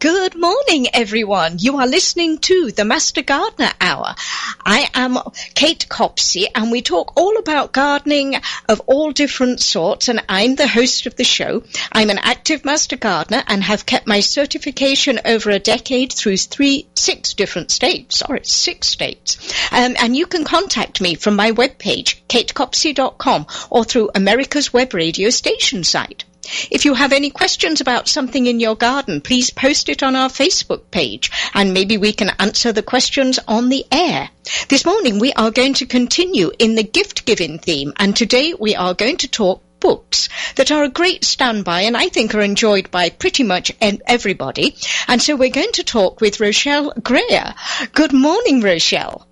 Good morning, everyone. You are listening to the Master Gardener Hour. I am Kate Copsey, and we talk all about gardening of all different sorts, and I'm the host of the show. I'm an active Master Gardener and have kept my certification over a decade through three, six different states. Sorry, six states. Um, and you can contact me from my webpage, katecopsey.com, or through America's Web Radio station site. If you have any questions about something in your garden, please post it on our Facebook page and maybe we can answer the questions on the air. This morning we are going to continue in the gift giving theme and today we are going to talk books that are a great standby and I think are enjoyed by pretty much everybody. And so we're going to talk with Rochelle Greer. Good morning, Rochelle.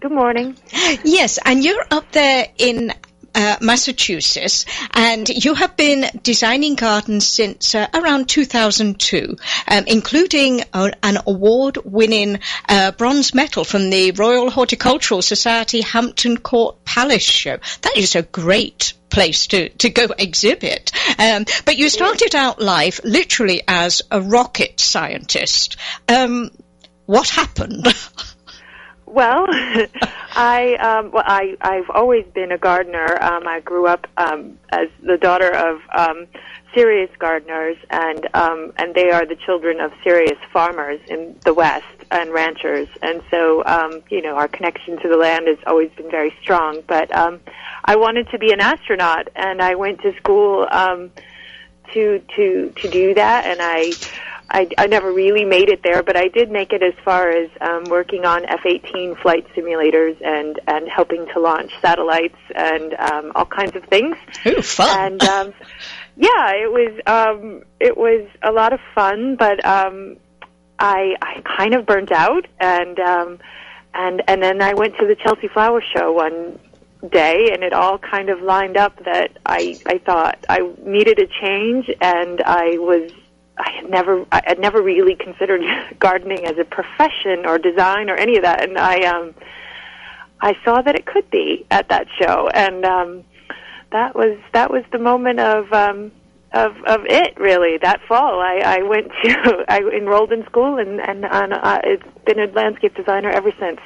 Good morning. Yes, and you're up there in uh, Massachusetts, and you have been designing gardens since uh, around 2002, um, including a, an award-winning uh, bronze medal from the Royal Horticultural Society Hampton Court Palace Show. That is a great place to, to go exhibit. Um, but you started out life literally as a rocket scientist. Um, what happened? Well, I um, well I I've always been a gardener. Um, I grew up um, as the daughter of um, serious gardeners, and um, and they are the children of serious farmers in the West and ranchers, and so um, you know our connection to the land has always been very strong. But um, I wanted to be an astronaut, and I went to school um, to to to do that, and I I, I never really made it there, but I did make it as far as um, working on F-18 flight simulators and and helping to launch satellites and um, all kinds of things. Ooh, fun! And um, yeah, it was um, it was a lot of fun, but um, I I kind of burnt out, and um, and and then I went to the Chelsea Flower Show one day and it all kind of lined up that I I thought I needed a change and I was I had never I had never really considered gardening as a profession or design or any of that. And I um I saw that it could be at that show. And um that was that was the moment of um of of it really that fall. I I went to I enrolled in school and and, and uh, it's been a landscape designer ever since.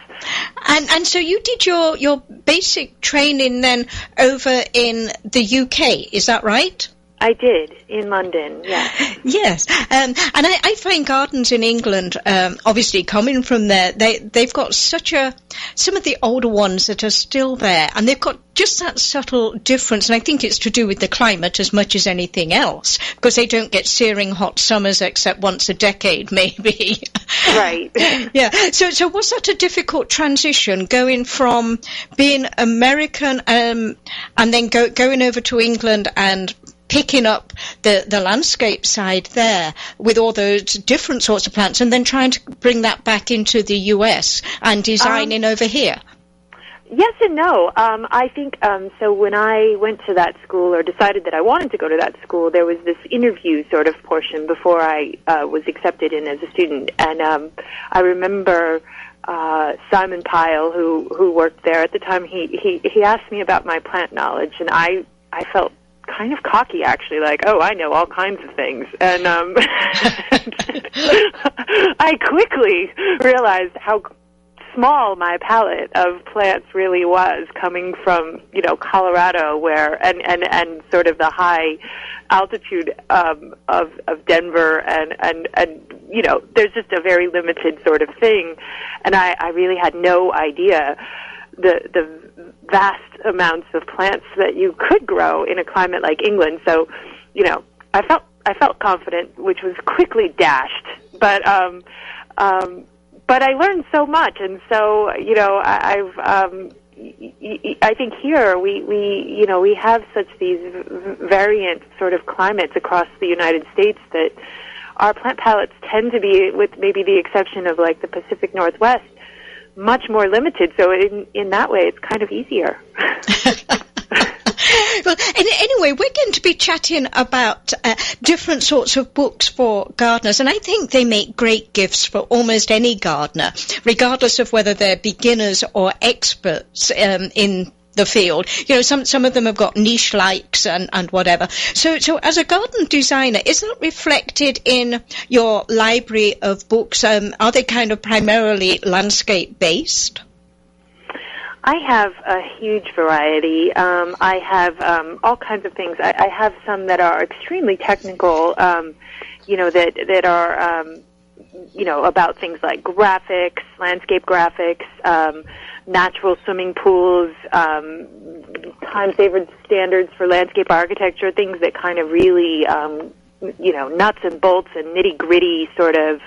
And and so you did your your basic training then over in the UK is that right I did in London. Yeah. yes, um, and I, I, find gardens in England, um, obviously coming from there, they they've got such a some of the older ones that are still there, and they've got just that subtle difference. And I think it's to do with the climate as much as anything else, because they don't get searing hot summers except once a decade, maybe. Right. yeah. So so was that a difficult transition going from being American um, and then go, going over to England and picking up the, the landscape side there with all those different sorts of plants and then trying to bring that back into the US and designing um, over here? Yes and no. Um, I think um, so. When I went to that school, or decided that I wanted to go to that school, there was this interview sort of portion before I uh, was accepted in as a student, and um, I remember uh, Simon Pyle, who who worked there at the time. He he he asked me about my plant knowledge, and I I felt kind of cocky actually like oh i know all kinds of things. And um i quickly realized how small my palette of plants really was coming from you know colorado where and and and sort of the high altitude um of of denver and and and you know there's just a very limited sort of thing. And i i really had no idea the the vast amounts of plants that you could grow in a climate like England. So, you know, I felt I felt confident, which was quickly dashed. But um, um, but I learned so much, and so you know, I, I've. Um, I think here we, we you know we have such these variant sort of climates across the United States that our plant palettes tend to be, with maybe the exception of like the Pacific Northwest, much more limited. So in in that way, it's kind of easier. well, anyway, we're going to be chatting about uh, different sorts of books for gardeners, and I think they make great gifts for almost any gardener, regardless of whether they're beginners or experts um, in the field. You know, some some of them have got niche likes and, and whatever. So so as a garden designer, is that reflected in your library of books? Um, are they kind of primarily landscape based? I have a huge variety. Um, I have um, all kinds of things. I, I have some that are extremely technical. Um, you know that that are um, you know about things like graphics, landscape graphics, um, natural swimming pools, um, time-favored standards for landscape architecture, things that kind of really um, you know nuts and bolts and nitty-gritty sort of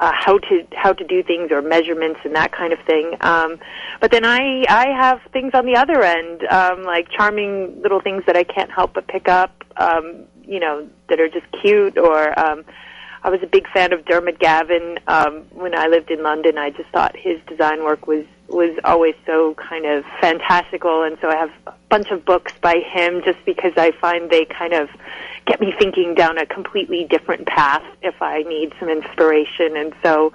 uh, how to how to do things or measurements and that kind of thing. Um, but then I I have things on the other end, um, like charming little things that I can't help but pick up. Um, you know that are just cute or. Um, I was a big fan of Diarmuid Gavin um, when I lived in London. I just thought his design work was was always so kind of fantastical, and so I have a bunch of books by him just because I find they kind of get me thinking down a completely different path if I need some inspiration. And so,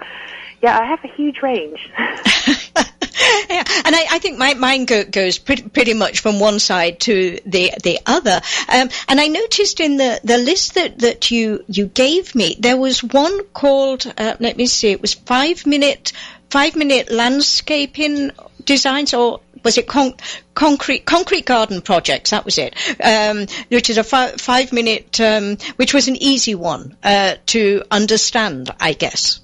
yeah, I have a huge range. yeah, and I, I, think my, mind go, goes pretty, pretty, much from one side to the the other. Um, and I noticed in the, the list that, that you you gave me, there was one called. Uh, let me see, it was five minute five minute landscaping designs or was it con- concrete concrete garden projects? That was it, um, which is a fi- five minute, um, which was an easy one uh, to understand, I guess.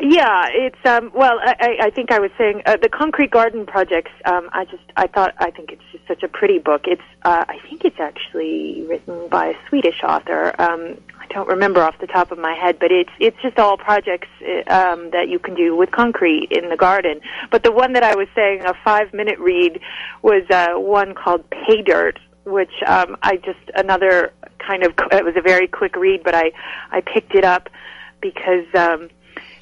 Yeah, it's um, well. I, I think I was saying uh, the concrete garden projects. Um, I just I thought I think it's just such a pretty book. It's uh, I think it's actually written by a Swedish author. Um, I don't remember off the top of my head, but it's it's just all projects um, that you can do with concrete in the garden. But the one that I was saying, a five minute read, was uh, one called Pay Dirt, which um, I just another kind of it was a very quick read, but I I picked it up because um,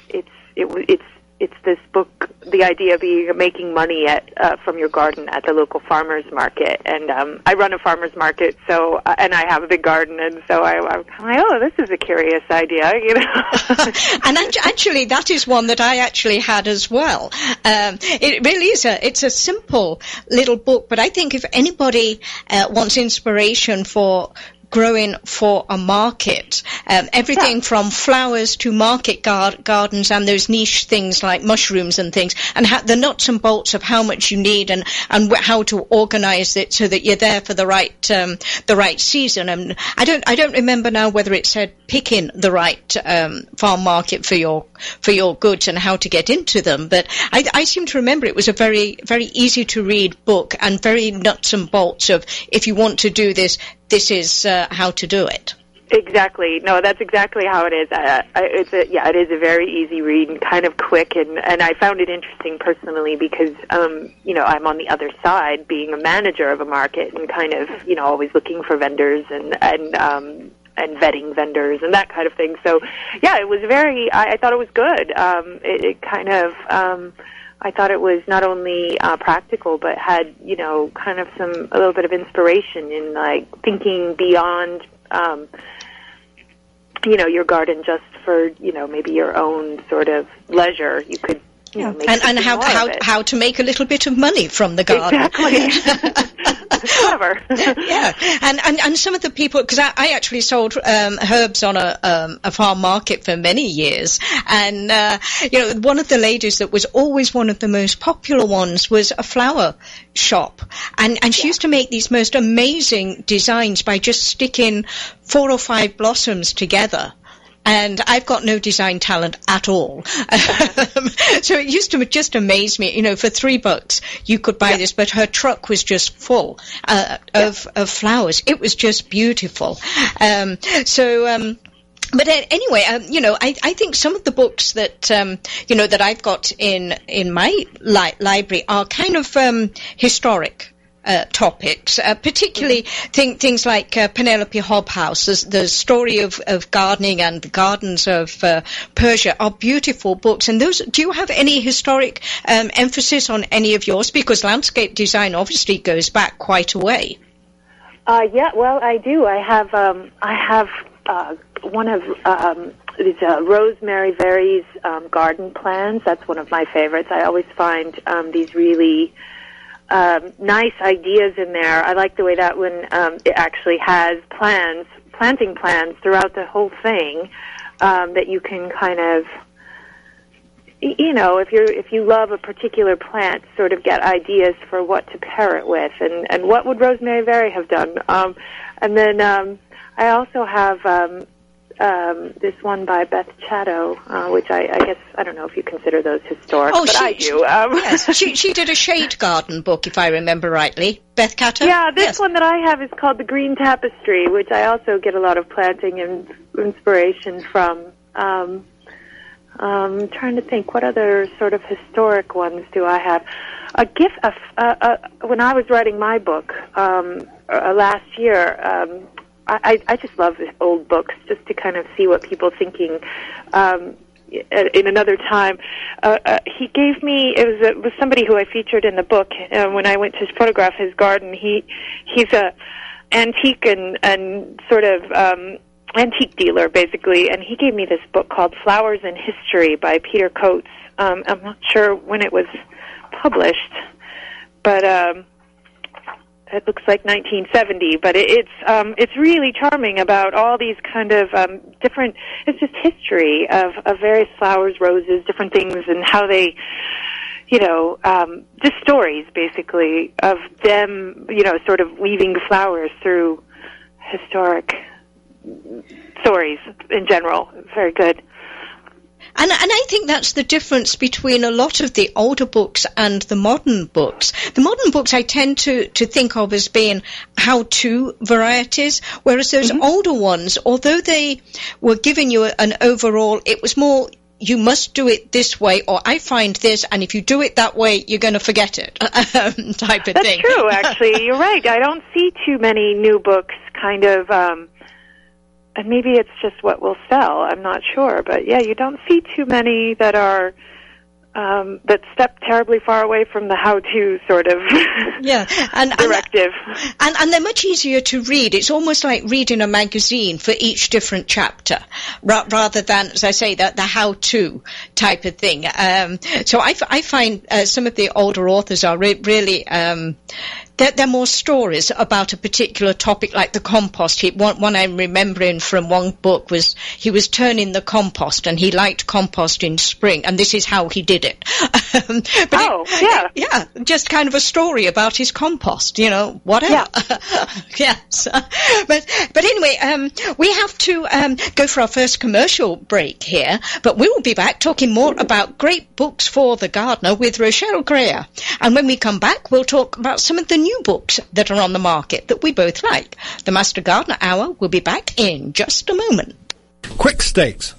it's it it's it's this book, the idea of being making money at uh, from your garden at the local farmers market. And um, I run a farmers market, so uh, and I have a big garden, and so I, I'm like, oh, this is a curious idea, you know. and actually, that is one that I actually had as well. Um, it really is a it's a simple little book, but I think if anybody uh, wants inspiration for growing for a market. Um, everything yeah. from flowers to market gar- gardens and those niche things like mushrooms and things, and ha- the nuts and bolts of how much you need and and wh- how to organise it so that you're there for the right um, the right season. And I don't I don't remember now whether it said picking the right um, farm market for your for your goods and how to get into them, but I, I seem to remember it was a very very easy to read book and very nuts and bolts of if you want to do this, this is uh, how to do it. Exactly. No, that's exactly how it is. Uh, it's a, yeah, it is a very easy read and kind of quick, and and I found it interesting personally because um, you know I'm on the other side, being a manager of a market and kind of you know always looking for vendors and and um, and vetting vendors and that kind of thing. So yeah, it was very. I, I thought it was good. Um, it, it kind of. Um, I thought it was not only uh, practical, but had you know kind of some a little bit of inspiration in like thinking beyond, um, you know, your garden just for you know maybe your own sort of leisure. You could you know, and, and how how how to make a little bit of money from the garden. Exactly. Clever. yeah, and, and and some of the people because I, I actually sold um, herbs on a um, a farm market for many years, and uh, you know one of the ladies that was always one of the most popular ones was a flower shop, and and she yeah. used to make these most amazing designs by just sticking four or five blossoms together and I've got no design talent at all. so it used to just amaze me. You know, for three bucks you could buy yeah. this, but her truck was just full uh, yeah. of of flowers. It was just beautiful. Um, so. Um, but anyway, um, you know, I, I think some of the books that um, you know that I've got in in my li- library are kind of um, historic uh, topics, uh, particularly th- things like uh, Penelope Hobhouse, the, the story of, of, gardening and the gardens of uh, Persia are beautiful books. And those, do you have any historic um, emphasis on any of yours? Because landscape design obviously goes back quite a way. Uh, yeah, well, I do. I have um, I have uh, one of um, these Rosemary Verey's um, garden plans. That's one of my favorites. I always find um, these really um, nice ideas in there. I like the way that one um, it actually has plans, planting plans throughout the whole thing um, that you can kind of you know, if you if you love a particular plant, sort of get ideas for what to pair it with, and and what would Rosemary Verey have done. Um, and then um, I also have um, um, this one by Beth Chatto, uh, which I, I guess I don't know if you consider those historic, Oh, but she- I do. Um, yes, she she did a shade garden book, if I remember rightly. Beth Chatto. Yeah, this Yes. one that I have is called the Green Tapestry, which I also get a lot of planting and inspiration from. Um, um, trying to think, what other sort of historic ones do I have? A gift. A, a, a, when I was writing my book um, uh, last year, um, I, I just love old books just to kind of see what people thinking. Um, in another time, uh, uh, he gave me it was it was somebody who I featured in the book uh, when I went to photograph his garden. He he's a antique and and sort of um, antique dealer basically, and he gave me this book called Flowers in History by Peter Coats. Um, I'm not sure when it was published, but um, it looks like 1970. But it, it's um, it's really charming about all these kind of um, different. It's just history of of various flowers, roses, different things, and how they you know, um, just stories basically of them, you know, sort of weaving flowers through historic stories in general. Very good. And, and I think that's the difference between a lot of the older books and the modern books. The modern books I tend to, to think of as being how-to varieties, whereas those older ones, although they were giving you an overall, it was more you must do it this way, or I find this, and if you do it that way, you're going to forget it, type of That's thing. That's true, actually. You're right. I don't see too many new books kind of, um, and maybe it's just what will sell. I'm not sure. But yeah, you don't see too many that are, um, that step terribly far away from the how-to sort of Yeah, and, and directive. And, and they're much easier to read. It's almost like reading a magazine for each different chapter, ra- rather than, as I say, the, the how-to type of thing. Um, so I, f- I find uh, some of the older authors are re- really. Um, they're, they're more stories about a particular topic, like the compost heap. One, one I'm remembering from one book was he was turning the compost, and he liked compost in spring, and this is how he did it. Um, but it- Oh, yeah. yeah, just kind of a story about his compost, you know, whatever. yes. But, but anyway, um, we have to um, go for our first commercial break here, but we will be back talking more about great books for the gardener with Rochelle Greer. And when we come back, we'll talk about some of the new books that are on the market that we both like. The Master Gardener Hour will be back in just a moment. Quik Stakes,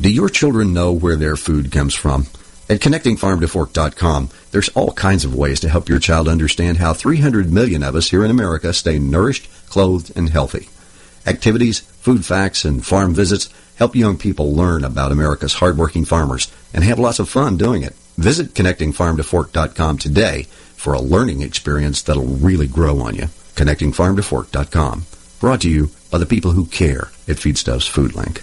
Do your children know where their food comes from? At connectingfarmtofork.com, there's all kinds of ways to help your child understand how 300 million of us here in America stay nourished, clothed, and healthy. Activities, food facts, and farm visits help young people learn about America's hardworking farmers and have lots of fun doing it. Visit connectingfarmtofork.com today for a learning experience that'll really grow on you. connectingfarmtofork.com. Brought to you by the people who care at Feedstuffs Food Link.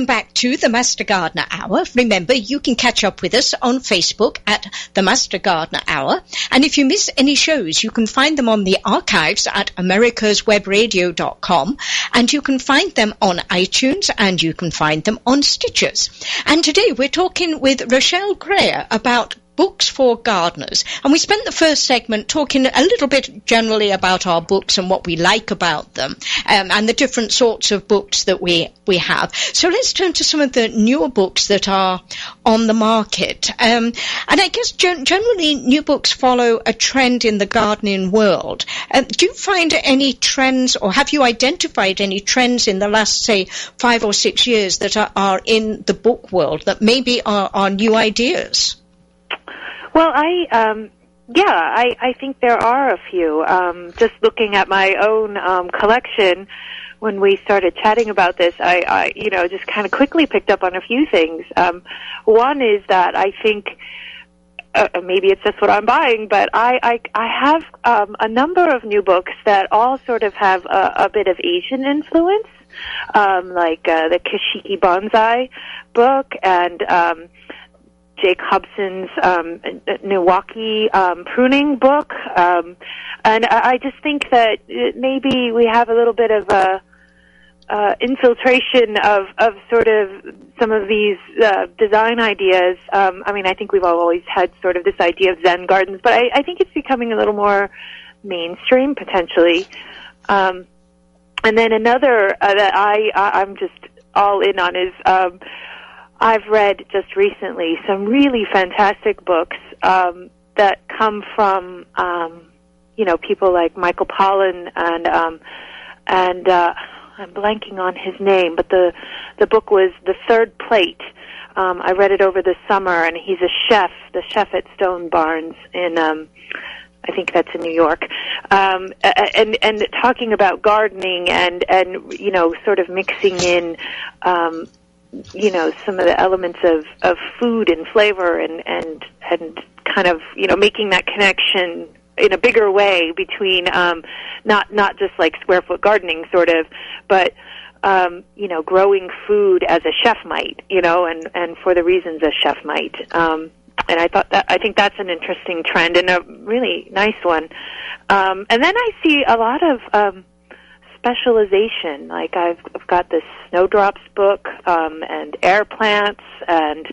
Welcome back to the Master Gardener Hour. Remember, you can catch up with us on Facebook at the Master Gardener Hour. And if you miss any shows, you can find them on the archives at americaswebradio.com. And you can find them on iTunes and you can find them on Stitchers. And today we're talking with Rochelle Greer about books for gardeners. And we spent the first segment talking a little bit generally about our books and what we like about them, um, and the different sorts of books that we, we have. So let's turn to some of the newer books that are on the market. Um, and I guess gen- generally new books follow a trend in the gardening world. Um, do you find any trends or have you identified any trends in the last, say, five or six years that are, are in the book world that maybe are, are new ideas? Well, I um, yeah, I, I think there are a few. Um, just looking at my own um, collection, when we started chatting about this, I, I you know just kind of quickly picked up on a few things. Um, one is that I think. Uh, maybe it's just what I'm buying, but I I, I have um, a number of new books that all sort of have a, a bit of Asian influence, um, like uh, the Kashiki Bonsai book and um, Jake Hobson's um, Niwaki um, pruning book, um, and I, just think that maybe we have a little bit of a uh, infiltration of of sort of some of these uh, design ideas. Um, I mean, I think we've always had sort of this idea of Zen gardens, but I, I think it's becoming a little more mainstream potentially. Um, and then another uh, that I, I I'm just all in on is. Um, I've read just recently some really fantastic books um, that come from um, you know people like Michael Pollan and um, and uh, I'm blanking on his name, but the the book was The Third Plate. Um, I read it over the summer, and he's a chef, the chef at Stone Barns in. Um, I think that's in New York, um, and and talking about gardening and and you know sort of mixing in um, you know some of the elements of of food and flavor and and and kind of you know making that connection in a bigger way between um not not just like square foot gardening sort of but um you know growing food as a chef might you know and and for the reasons a chef might. Um and I thought that I think that's an interesting trend and a really nice one. Um and then I see a lot of um specialization. Like I've, I've got this snowdrops book um, and air plants and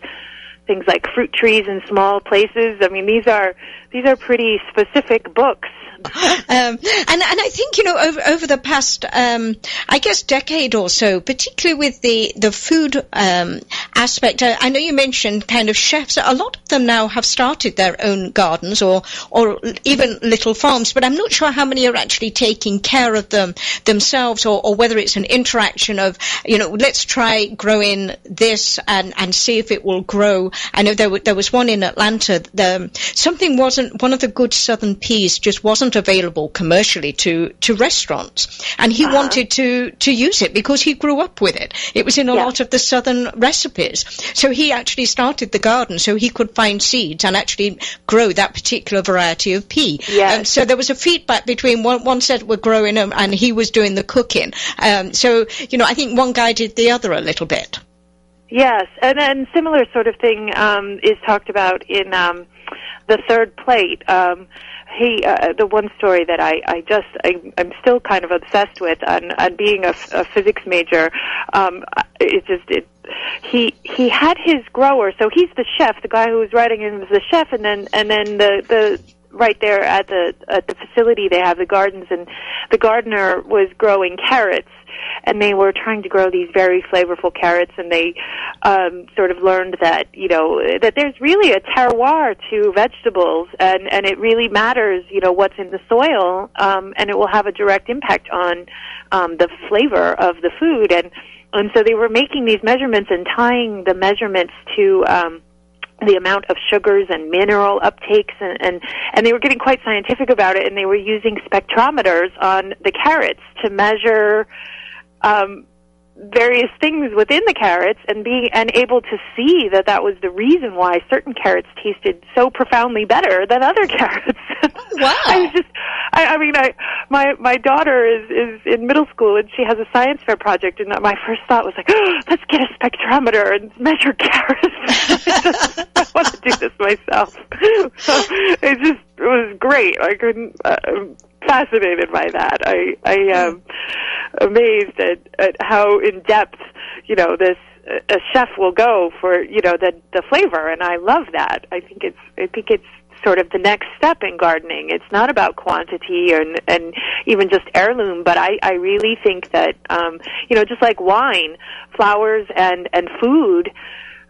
things like fruit trees in small places. I mean, these are these are pretty specific books and and I think you know over over the past um, I guess decade or so, particularly with the the food um, aspect. I, I, know you mentioned kind of chefs. A lot of them now have started their own gardens or or even little farms, but I'm not sure how many are actually taking care of them themselves, or, or whether it's an interaction of you know let's try growing this and and see if it will grow. I know there there was one in Atlanta. The, something wasn't one of the good southern peas just wasn't wasn't available commercially to, to restaurants. And he uh-huh. wanted to, to use it because he grew up with it. It was in a yeah. lot of the southern recipes. So he actually started the garden so he could find seeds and actually grow that particular variety of pea. Yes. Um, so there was a feedback between one, one said we're growing them and he was doing the cooking. Um, so, you know, I think one guided the other a little bit. Yes, and then similar sort of thing um, is talked about in um, the third plate. Um, he uh, the one story that I I just I, I'm still kind of obsessed with on on being a, a physics major. Um, it just it he he had his grower, so he's the chef. The guy who was writing him was the chef, and then and then the the right there at the at the facility they have the gardens, and the gardener was growing carrots and they were trying to grow these very flavorful carrots and they um sort of learned that you know that there's really a terroir to vegetables and and it really matters you know what's in the soil um and it will have a direct impact on um the flavor of the food. And and so they were making these measurements and tying the measurements to um the amount of sugars and mineral uptakes and, and and they were getting quite scientific about it and they were using spectrometers on the carrots to measure um, various things within the carrots and being and able to see that that was the reason why certain carrots tasted so profoundly better than other carrots. Wow! I was just, I, I mean, I my my daughter is is in middle school and she has a science fair project, and my first thought was like, oh, let's get a spectrometer and measure carrots. I want to do this myself. so it just it was great. I couldn't. Uh, fascinated by that. I I am amazed at at how in depth you know this a a chef will go for you know the the flavor, and I love that. I think it's I think it's sort of the next step in gardening. It's not about quantity and and even just heirloom, but I I really think that um, you know just like wine, flowers and and food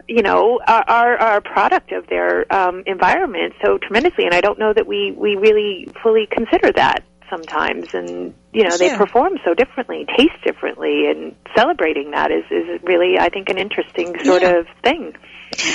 you know, are, are, are a product of their um, environment so tremendously, and I don't know that we we really fully consider that sometimes. And you know, they Yeah. perform so differently, taste differently, and celebrating that is is really, I think, an interesting sort Yeah. of thing.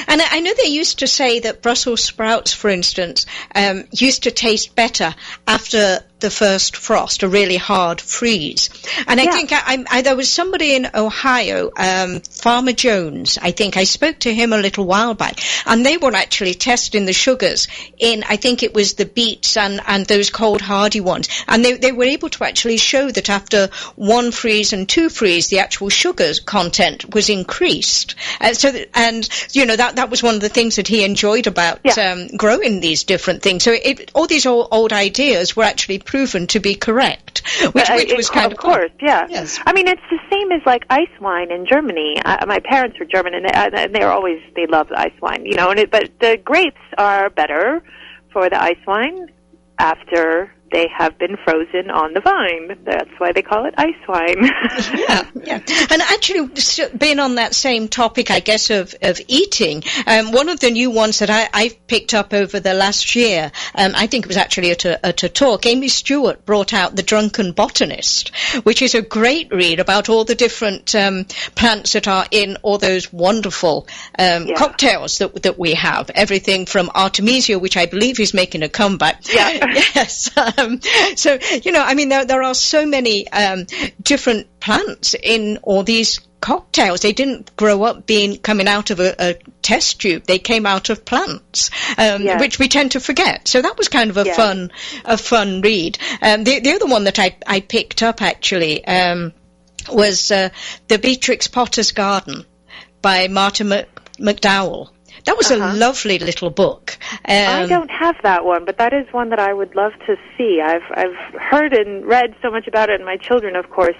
And I I know they used to say that Brussels sprouts, for instance, um, used to taste better after the first frost, a really hard freeze. And I Yeah. think I, I, there was somebody in Ohio, um, Farmer Jones, I think. I spoke to him a little while back, and they were actually testing the sugars in, I think it was the beets and, and those cold hardy ones. And they, they were able to actually show that after one freeze and two freeze, the actual sugars content was increased. Uh, so, and you know that that was one of the things that he enjoyed about Yeah. um, growing these different things. So, it, all these old, old ideas were actually proven to be correct, which, Uh, which was kind of of cool. course, yeah. Yes. I mean, it's the same as like ice wine in Germany. Uh, my parents were German, and, they, uh, and they're always they love ice wine, you know. And it, but the grapes are better for the ice wine after they have been frozen on the vine. That's why they call it ice wine. yeah, yeah. And actually, being on that same topic, I guess, of, of eating, um, one of the new ones that I, I've picked up over the last year, um, I think it was actually at a, at a talk, Amy Stewart brought out The Drunken Botanist, which is a great read about all the different um, plants that are in all those wonderful um, Yeah. cocktails that, that we have. Everything from Artemisia, which I believe is making a comeback. Yeah. yes. Um, so, you know, I mean, there, there are so many um, different plants in all these cocktails. They didn't grow up being coming out of a, a test tube. They came out of plants, um, which we tend to forget. So that was kind of a fun, a fun read. Um, the, the other one that I, I picked up actually um, was uh, the Beatrix Potter's Garden by Martin Mc- McDowell. That was Uh-huh. a lovely little book. Um, I don't have that one, but that is one that I would love to see. I've I've heard and read so much about it, and my children, of course,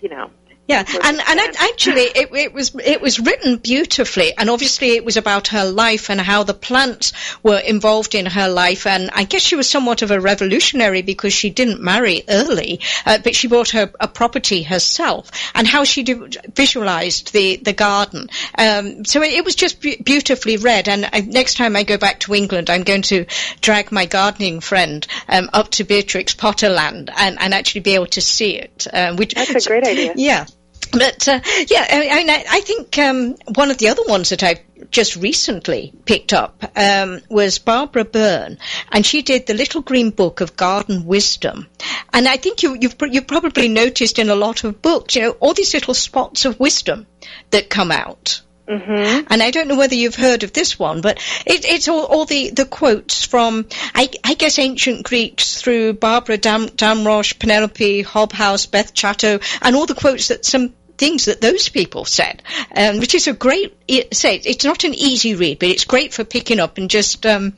you know. Yeah, and and actually, it, it was it was written beautifully, and obviously it was about her life and how the plants were involved in her life. And I guess she was somewhat of a revolutionary because she didn't marry early, uh, but she bought her a property herself, and how she visualized the the garden. Um, so it, it was just be- beautifully read. And I, next time I go back to England, I'm going to drag my gardening friend um, up to Beatrix Potterland and, and actually be able to see it. Um, which, That's a great idea. Yeah. But uh, yeah, I, I, I think um, one of the other ones that I've just recently picked up um, was Barbara Byrne, and she did the Little Green Book of Garden Wisdom. And I think you, you've, you've probably noticed in a lot of books, you know, all these little spots of wisdom that come out. Mm-hmm. And I don't know whether you've heard of this one, but it, it's all, all the, the quotes from, I, I guess, ancient Greeks through Barbara Dam, Damrosch, Penelope Hobhouse, Beth Chatto, and all the quotes that some things that those people said, um, which is a great, it, say, it's not an easy read, but it's great for picking up and just um,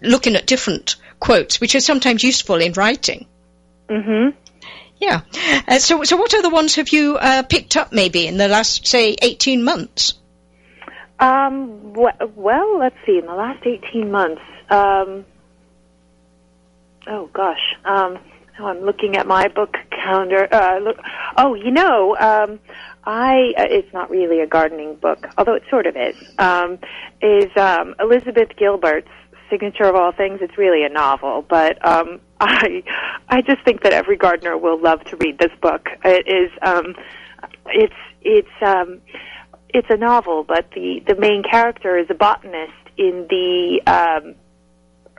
looking at different quotes, which are sometimes useful in writing. Mm-hmm. Yeah. Uh, so, so what other ones have you uh, picked up maybe in the last, say, 18 months? Um, wh- well, let's see. In the last 18 months, um, oh gosh, um, now I'm looking at my book calendar. Uh, look, oh, you know, um, I uh, it's not really a gardening book, although it sort of is. Um, is um, Elizabeth Gilbert's Signature of All Things? It's really a novel, but um, I I just think that every gardener will love to read this book. It is um, it's it's um, it's a novel, but the the main character is a botanist in the um,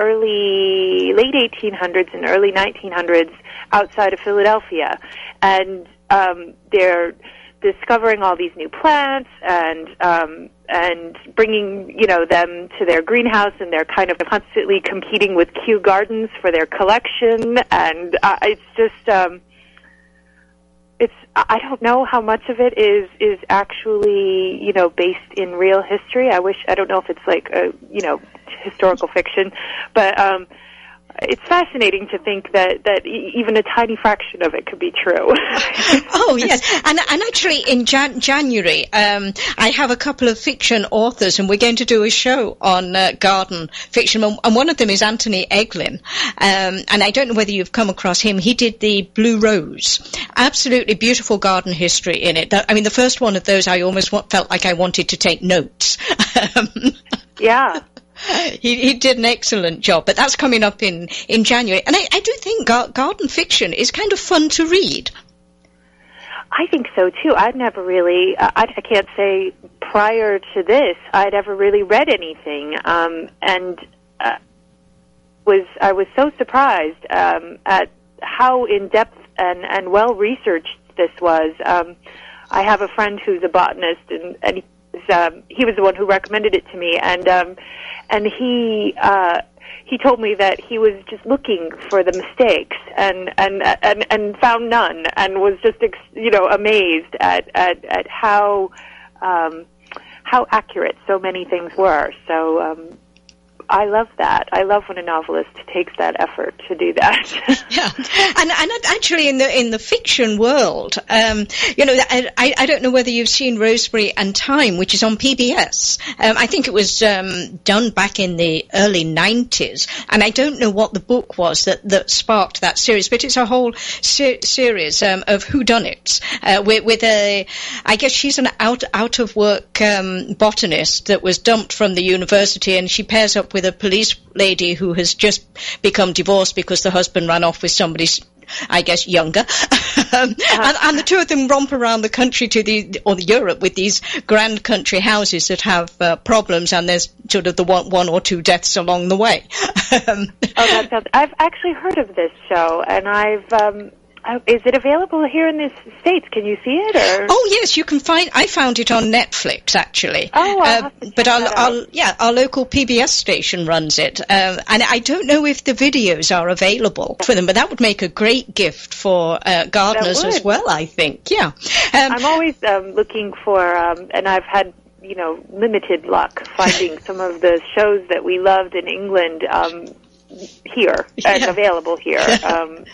early late 1800s and early 1900s outside of Philadelphia, and um, they're discovering all these new plants and um, and bringing you know them to their greenhouse, and they're kind of constantly competing with Kew Gardens for their collection, and uh, it's just. Um, it's I don't know how much of it is is actually you know based in real history. I wish I don't know if it's like a you know historical fiction, but um, it's fascinating to think that that even a tiny fraction of it could be true. oh yes, and and actually in Jan- January, um, I have a couple of fiction authors, and we're going to do a show on uh, garden fiction, and one of them is Anthony Eglin, um, and I don't know whether you've come across him. He did the Blue Rose, absolutely beautiful garden history in it. I mean, the first one of those, I almost felt like I wanted to take notes. yeah he, he did an excellent job, but that's coming up in, in January. And I, I do think gar- garden fiction is kind of fun to read. I think so too. I've never really, uh, I, I can't say prior to this, I'd ever really read anything. Um, and uh, was I was so surprised um, at how in depth and, and well researched this was. Um, I have a friend who's a botanist, and, and he, was, um, he was the one who recommended it to me. And um, and he uh, he told me that he was just looking for the mistakes and and and and found none, and was just ex- you know amazed at at at how um, how accurate so many things were. So um, I love that. I love when a novelist takes that effort to do that. yeah, and and actually in the in the fiction world, um, you know, I, I don't know whether you've seen Rosemary and Thyme, which is on PBS. Um, I think it was um, done back in the early '90s, and I don't know what the book was that that sparked that series, but it's a whole ser- series um, of whodunits uh, with, with a. I guess she's an out out of work um, botanist that was dumped from the university, and she pairs up with with a police lady who has just become divorced because the husband ran off with somebody, I guess, younger. um, uh-huh. and, and, the two of them romp around the country to the, or the Europe with these grand country houses that have uh, problems and there's sort of the one, one or two deaths along the way. um, oh, that sounds, I've actually heard of this show and I've, um, uh, is it available here in the states? Can you see it? Or? Oh yes, you can find. I found it on Netflix actually. Oh, I'll uh, but our, our, yeah, our local PBS station runs it, uh, and I don't know if the videos are available for them. But that would make a great gift for uh, gardeners as well. I think. Yeah. Um, I'm always um, looking for, um, and I've had you know limited luck finding some of the shows that we loved in England um, here and available here. Um,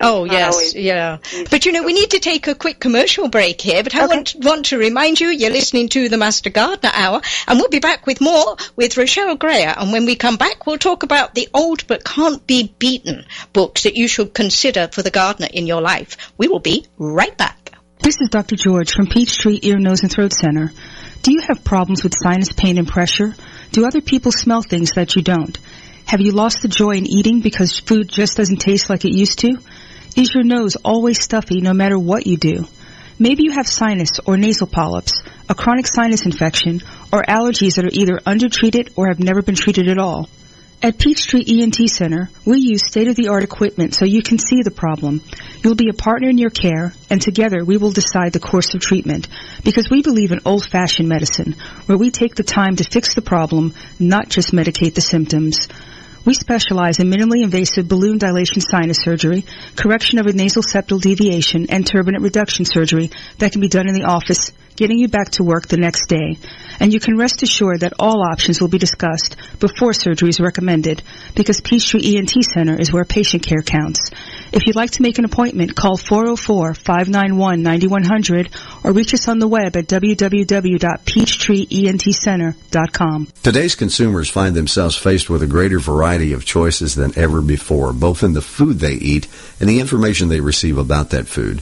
oh yes, yeah. But you know, we need to take a quick commercial break here. But I okay. want want to remind you, you're listening to the Master Gardener Hour, and we'll be back with more with Rochelle Greer. And when we come back, we'll talk about the old but can't be beaten books that you should consider for the gardener in your life. We will be right back. This is Dr. George from Peachtree Ear, Nose, and Throat Center. Do you have problems with sinus pain and pressure? Do other people smell things that you don't? Have you lost the joy in eating because food just doesn't taste like it used to? Is your nose always stuffy no matter what you do? Maybe you have sinus or nasal polyps, a chronic sinus infection, or allergies that are either undertreated or have never been treated at all. At Peachtree ENT Center, we use state-of-the-art equipment so you can see the problem. You'll be a partner in your care, and together we will decide the course of treatment. Because we believe in old-fashioned medicine, where we take the time to fix the problem, not just medicate the symptoms. We specialize in minimally invasive balloon dilation sinus surgery, correction of a nasal septal deviation, and turbinate reduction surgery that can be done in the office, getting you back to work the next day. And you can rest assured that all options will be discussed before surgery is recommended because Peachtree ENT Center is where patient care counts. If you'd like to make an appointment, call 404-591-9100 or reach us on the web at www.peachtreeentcenter.com. Today's consumers find themselves faced with a greater variety of choices than ever before, both in the food they eat and the information they receive about that food.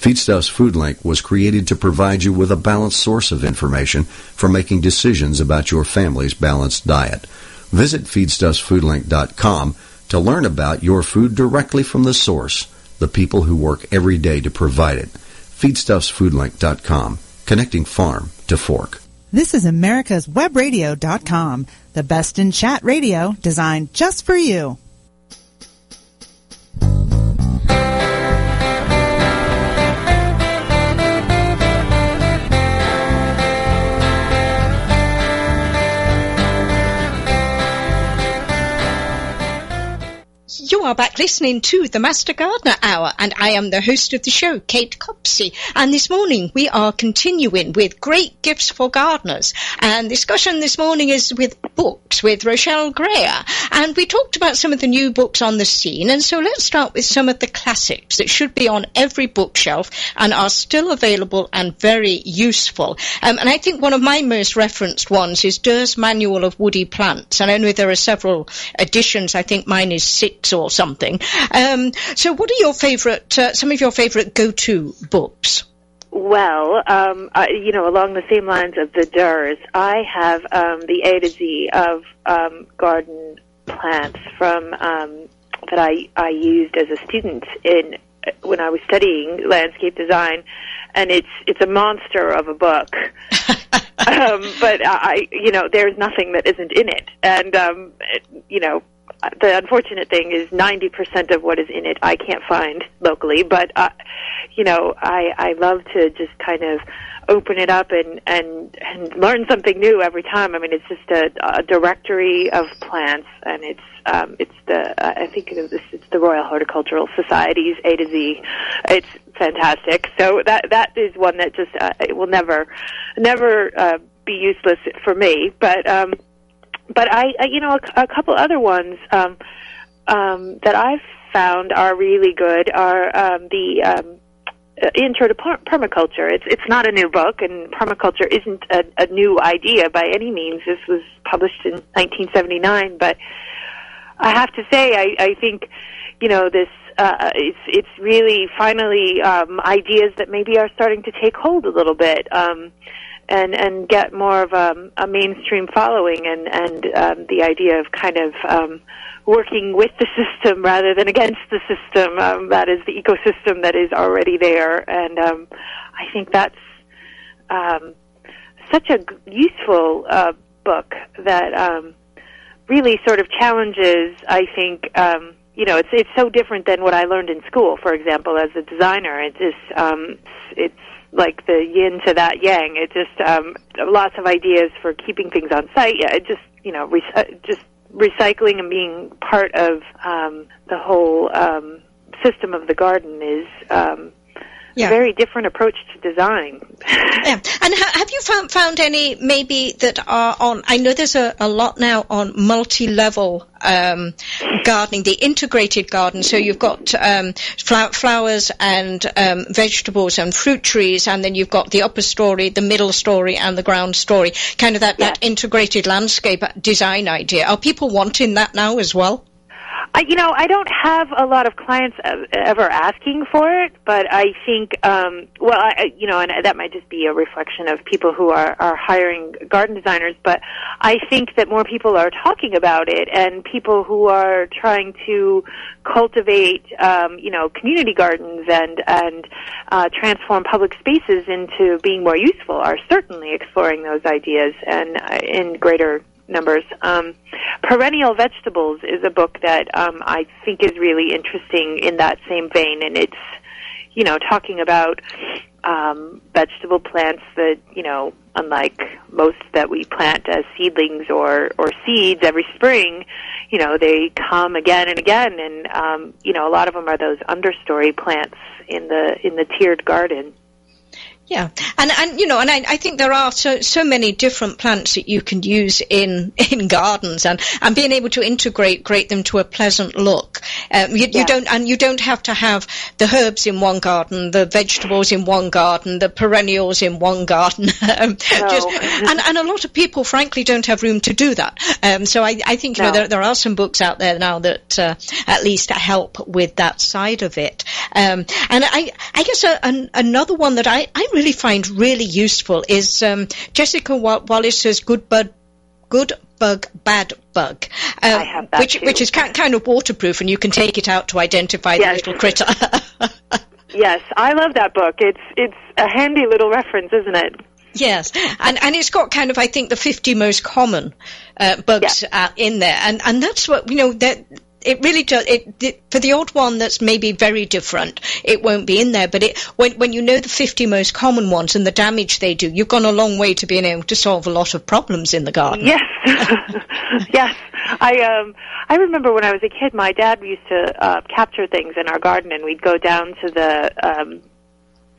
Feedstuffs FoodLink was created to provide you with a balanced source of information for making decisions about your family's balanced diet. Visit feedstuffsfoodlink.com to learn about your food directly from the source, the people who work every day to provide it. FeedstuffsFoodLink.com, connecting farm to fork. This is America's Webradio.com, the best in chat radio designed just for you. Are back listening to the Master Gardener Hour, and I am the host of the show, Kate Copsey. And this morning we are continuing with great gifts for gardeners. And discussion this morning is with books with Rochelle Greer. And we talked about some of the new books on the scene. And so let's start with some of the classics that should be on every bookshelf and are still available and very useful. Um, and I think one of my most referenced ones is Dirr's Manual of Woody Plants. And I know there are several editions. I think mine is six or something. Um, so, what are your favourite, uh, some of your favourite go-to books? Well, um, I, you know, along the same lines of the Dirr's, I have um, the A to Z of um, garden plants from um, that I I used as a student in when I was studying landscape design, and it's it's a monster of a book. um, but I, you know, there's nothing that isn't in it, and um, it, you know, the unfortunate thing is 90% of what is in it I can't find locally, but uh, you know, I I love to just kind of open it up and and and learn something new every time. I mean, it's just a, a directory of plants, and it's um, it's the uh, I think it is, it's the Royal Horticultural Society's A to Z. It's fantastic. So that that is one that just uh, it will never never uh, be useless for me. But um, but I, I you know a, a couple other ones um, um, that I've found are really good are um, the um, uh, intro to per- permaculture. It's it's not a new book, and permaculture isn't a, a new idea by any means. This was published in 1979, but I have to say, I, I think you know this. Uh, it's it's really finally um, ideas that maybe are starting to take hold a little bit. Um, and and get more of a, a mainstream following and and um, the idea of kind of um, working with the system rather than against the system. Um, that is the ecosystem that is already there, and um, I think that's um, such a useful uh, book that um, really sort of challenges. I think. Um, you know, it's it's so different than what I learned in school. For example, as a designer, it's um, it's like the yin to that yang. It just um, lots of ideas for keeping things on site. Yeah, it just you know, re- just recycling and being part of um, the whole um, system of the garden is um, Yeah. very different approach to design. Yeah. And ha- have you found, found any maybe that are on, I know there's a, a lot now on multi-level um, gardening, the integrated garden. So you've got um, flowers and um, vegetables and fruit trees, and then you've got the upper story, the middle story, and the ground story. Kind of that, that integrated landscape design idea. Are people wanting that now as well? I, you know, I don't have a lot of clients ever asking for it, but I think, um, well, I- you know, and that might just be a reflection of people who are, are hiring garden designers, but I think that more people are talking about it, and people who are trying to cultivate, um, you know, community gardens and and uh, transform public spaces into being more useful are certainly exploring those ideas and uh, in greater numbers. Um, Perennial Vegetables is a book that um, I think is really interesting in that same vein, and it's you know talking about um, vegetable plants that you know unlike most that we plant as seedlings or or seeds every spring you know they come again and again and um, you know a lot of them are those understory plants in the in the tiered garden Yeah, and and you know, and I, I think there are so so many different plants that you can use in in gardens, and and being able to integrate create them to a pleasant look. Um, you, you don't and you don't have to have the herbs in one garden, the vegetables in one garden, the perennials in one garden. um, just, and and a lot of people, frankly, don't have room to do that. Um, so I I think you know there there are some books out there now that uh, at least help with that side of it. Um, and I, I guess a, an, another one that I, I really find really useful is um, Jessica Wa- Walliser's Good Bud, Good Bug, Bad Bug, um, I have that which too. which is kind, of waterproof, and you can take it out to identify Yes. the little critter. yes i love that book it's it's a handy little reference isn't it Yes, and and it's got kind of I think the fifty most common uh, bugs uh, in there, and and that's what you know that it really does. It, it, for the odd one that's maybe very different, it won't be in there. But it, when when you know the fifty most common ones and the damage they do, you've gone a long way to being able to solve a lot of problems in the garden. Yes, yes. I um I remember when I was a kid, my dad used to uh, capture things in our garden, and we'd go down to the um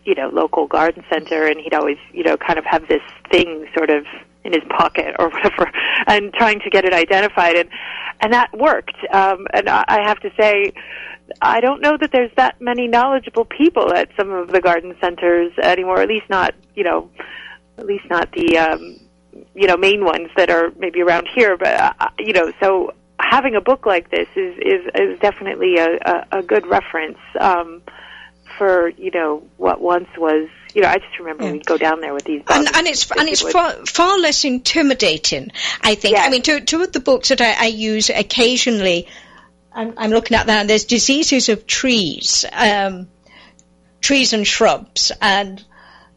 you know local garden center, and he'd always you know kind of have this thing sort of in his pocket or whatever, and trying to get it identified, and and that worked. Um, and I, have to say. I don't know that there's that many knowledgeable people at some of the garden centers anymore. At least not, you know, at least not the um, you know main ones that are maybe around here. But uh, you know, so having a book like this is is, is definitely a, a, a good reference um, for you know what once was. You know, I just remember Yeah. we'd go down there with these And, books. and it's and it's would- far, far less intimidating, I think. I mean, two, two of the books that I, I use occasionally, I'm, I'm looking at that. And there's diseases of trees, um, trees and shrubs, and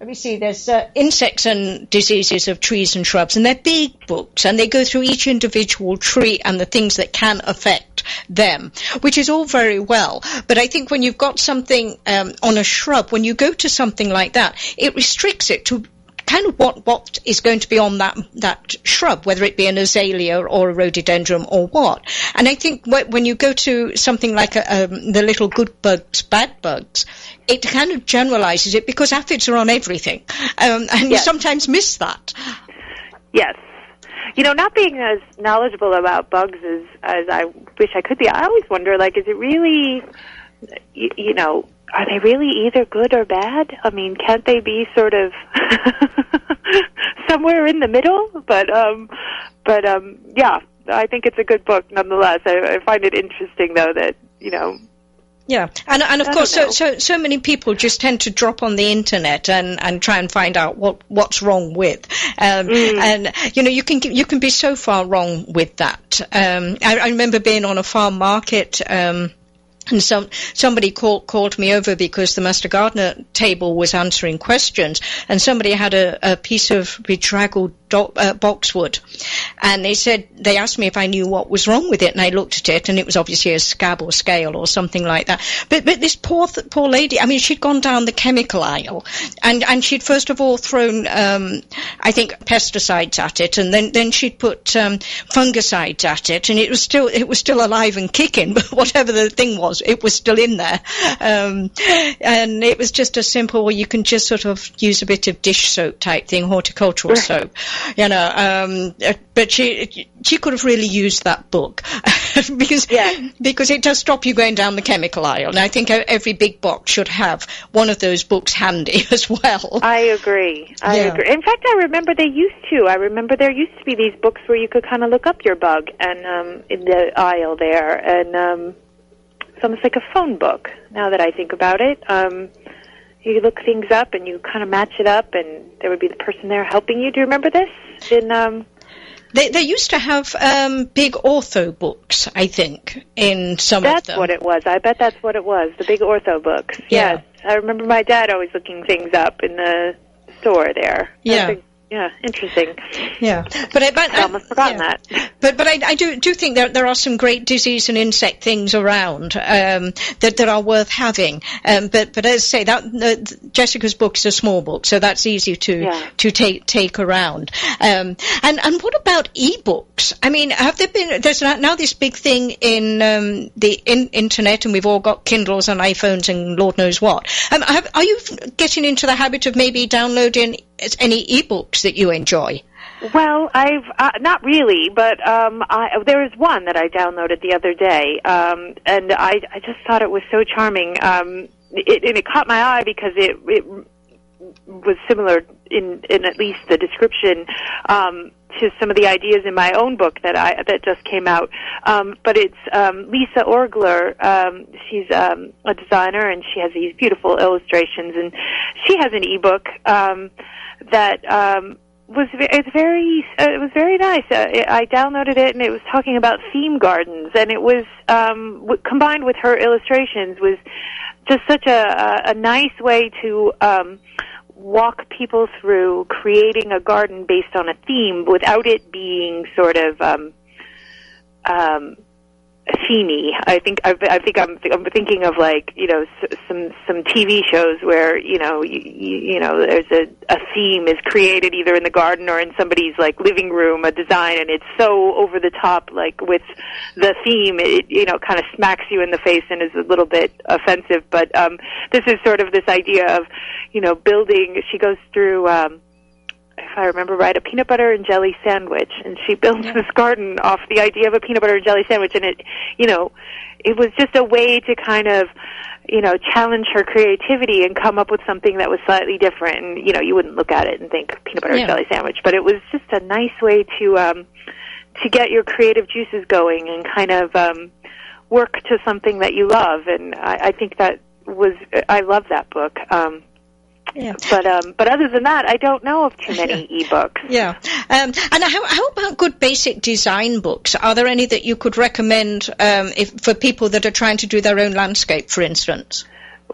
let me see. There's uh, insects and diseases of trees and shrubs, and they're big books, and they go through each individual tree and the things that can affect them, which is all very well. But I think when you've got something um, on a shrub, when you go to something like that, it restricts it to kind of what, what is going to be on that that shrub, whether it be an azalea or a rhododendron or what. And I think when you go to something like a, um, the little good bugs, bad bugs, it kind of generalizes it because aphids are on everything, um, and you sometimes miss that. Yes. You know, not being as knowledgeable about bugs as as I wish I could be, I always wonder, like, is it really, you, you know, are they really either good or bad? I mean, can't they be sort of somewhere in the middle? But, um, but, um, yeah, I think it's a good book nonetheless. I, I find it interesting, though, that you know, Yeah, and and of I course, so, so so many people just tend to drop on the internet and, and try and find out what what's wrong with, um, and you know you can you can be so far wrong with that. Um, I, I remember being on a farm market. Um, and some somebody called called me over because the Master Gardener table was answering questions, and somebody had a, a piece of bedraggled do- uh, boxwood, and they said they asked me if I knew what was wrong with it, and I looked at it, and it was obviously a scab or scale or something like that. But but this poor th- poor lady, I mean, she'd gone down the chemical aisle, and and she'd first of all thrown um, I think pesticides at it, and then then she'd put um, fungicides at it, and it was still it was still alive and kicking, but whatever the thing was, it was still in there, um, and it was just a simple. Well, you can just sort of use a bit of dish soap type thing, horticultural soap, you know. Um, uh, but she she could have really used that book because Yeah. because it does stop you going down the chemical aisle, and I think every big box should have one of those books handy as well. I agree. I Yeah. agree. In fact, I remember they used to. I remember there used to be these books where you could kind of look up your bug and um in the aisle there and um it's almost like a phone book now that I think about it. Um you look things up and you kind of match it up and there would be the person there helping you. Do you remember this? In um They they used to have um, big Ortho books, I think, in some that's of them. That's what it was. I bet that's what it was. The big Ortho books. Yeah. Yes. I remember my dad always looking things up in the store there. Yeah. That's yeah, interesting. Yeah, but I, but I almost forgotten yeah. that. But but I, I do do think there there are some great disease and insect things around um, that that are worth having. Um, but but as I say, that the, Jessica's book is a small book, so that's easy to Yeah. to take take around. Um, and and what about e-books? I mean, have there been? There's now now this big thing in um, the in, internet, and we've all got Kindles and iPhones and Lord knows what. Um, have, are you getting into the habit of maybe downloading any ebooks that you enjoy? Well, I've uh, not really, but um, I, there was one that I downloaded the other day, um, and I, I just thought it was so charming. Um, it, and it caught my eye because it, it was similar in, in at least the description um, to some of the ideas in my own book that I that just came out. Um, but it's um, Lisa Orgler. Um, she's um, a designer, and she has these beautiful illustrations, and she has an ebook um, that. Um, was it's very uh, it was very nice. Uh, it, I downloaded it and it was talking about theme gardens and it was um, w- combined with her illustrations was just such a, a, a nice way to um, walk people through creating a garden based on a theme without it being sort of um, um, themey. I think I, I think I'm I'm thinking of like you know s- some some TV shows where you know you, you know there's a a theme is created either in the garden or in somebody's like living room, a design, and it's so over the top like with the theme, it you know kind of smacks you in the face and is a little bit offensive. But um, this is sort of this idea of you know building. She goes through. Um, if I remember right, a peanut butter and jelly sandwich, and she built this garden off the idea of a peanut butter and jelly sandwich, and it, you know, it was just a way to kind of, you know, challenge her creativity and come up with something that was slightly different. And you know, you wouldn't look at it and think peanut butter Yeah. and jelly sandwich, but it was just a nice way to um, to get your creative juices going and kind of um, work to something that you love. And I, I think that was I love that book. Um, Yeah. but um, but other than that, I don't know of too many ebooks. Yeah. Um, and how, how about good basic design books? Are there any that you could recommend um, if, for people that are trying to do their own landscape, for instance?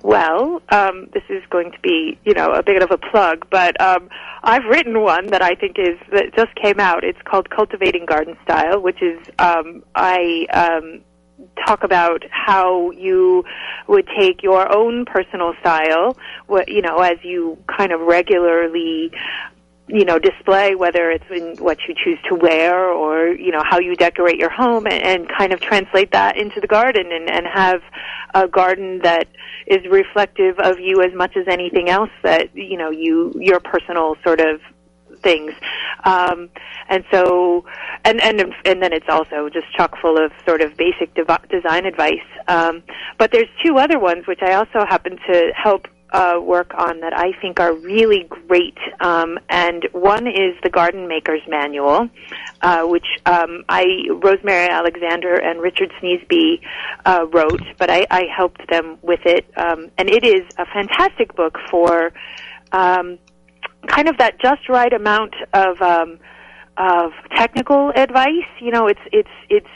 Well, um, this is going to be, you know, a bit of a plug, but um, I've written one that I think is that just came out. It's called Cultivating Garden Style, which is um, I um, talk about how you would take your own personal style, what you know, as you kind of regularly you know display whether it's in what you choose to wear or you know how you decorate your home and, and kind of translate that into the garden and, and have a garden that is reflective of you as much as anything else that you know you your personal sort of things um and so and and and then it's also just chock full of sort of basic dev- design advice um but there's two other ones which I also happen to help uh, work on that I think are really great. Um, and one is the Garden Maker's Manual, uh, which um, I Rosemary Alexander and Richard Sneesby uh, wrote, but I, I helped them with it. Um, and it is a fantastic book for um, kind of that just right amount of um, of technical advice. You know, it's it's it's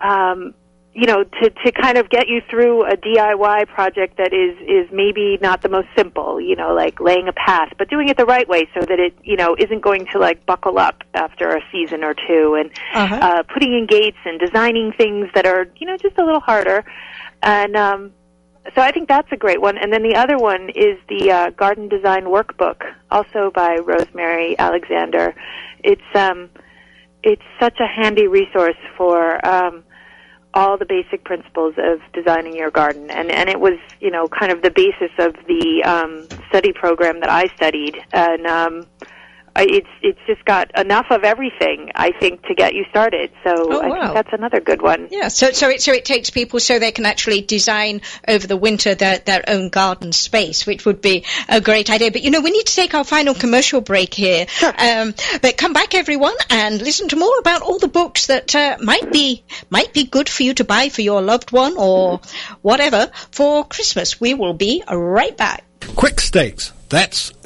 um, you know to to kind of get you through a DIY project that is is maybe not the most simple. You know, like laying a path, but doing it the right way so that it you know isn't going to like buckle up after a season or two, and Uh-huh. uh, putting in gates and designing things that are you know just a little harder, and um, so I think that's a great one. And then the other one is the uh, Garden Design Workbook, also by Rosemary Alexander. It's um, it's such a handy resource for um, all the basic principles of designing your garden, and and it was you know kind of the basis of the um, study program that I studied, and um, it's it's just got enough of everything I think to get you started. So Oh, I wow. think that's another good one. Yeah, so so it so it takes people so they can actually design over the winter their their own garden space, which would be a great idea. But you know, we need to take our final commercial break here. Um, but come back, everyone, and listen to more about all the books that uh, might be might be good for you to buy for your loved one or whatever for Christmas. We will be right back. Quik Stakes, that's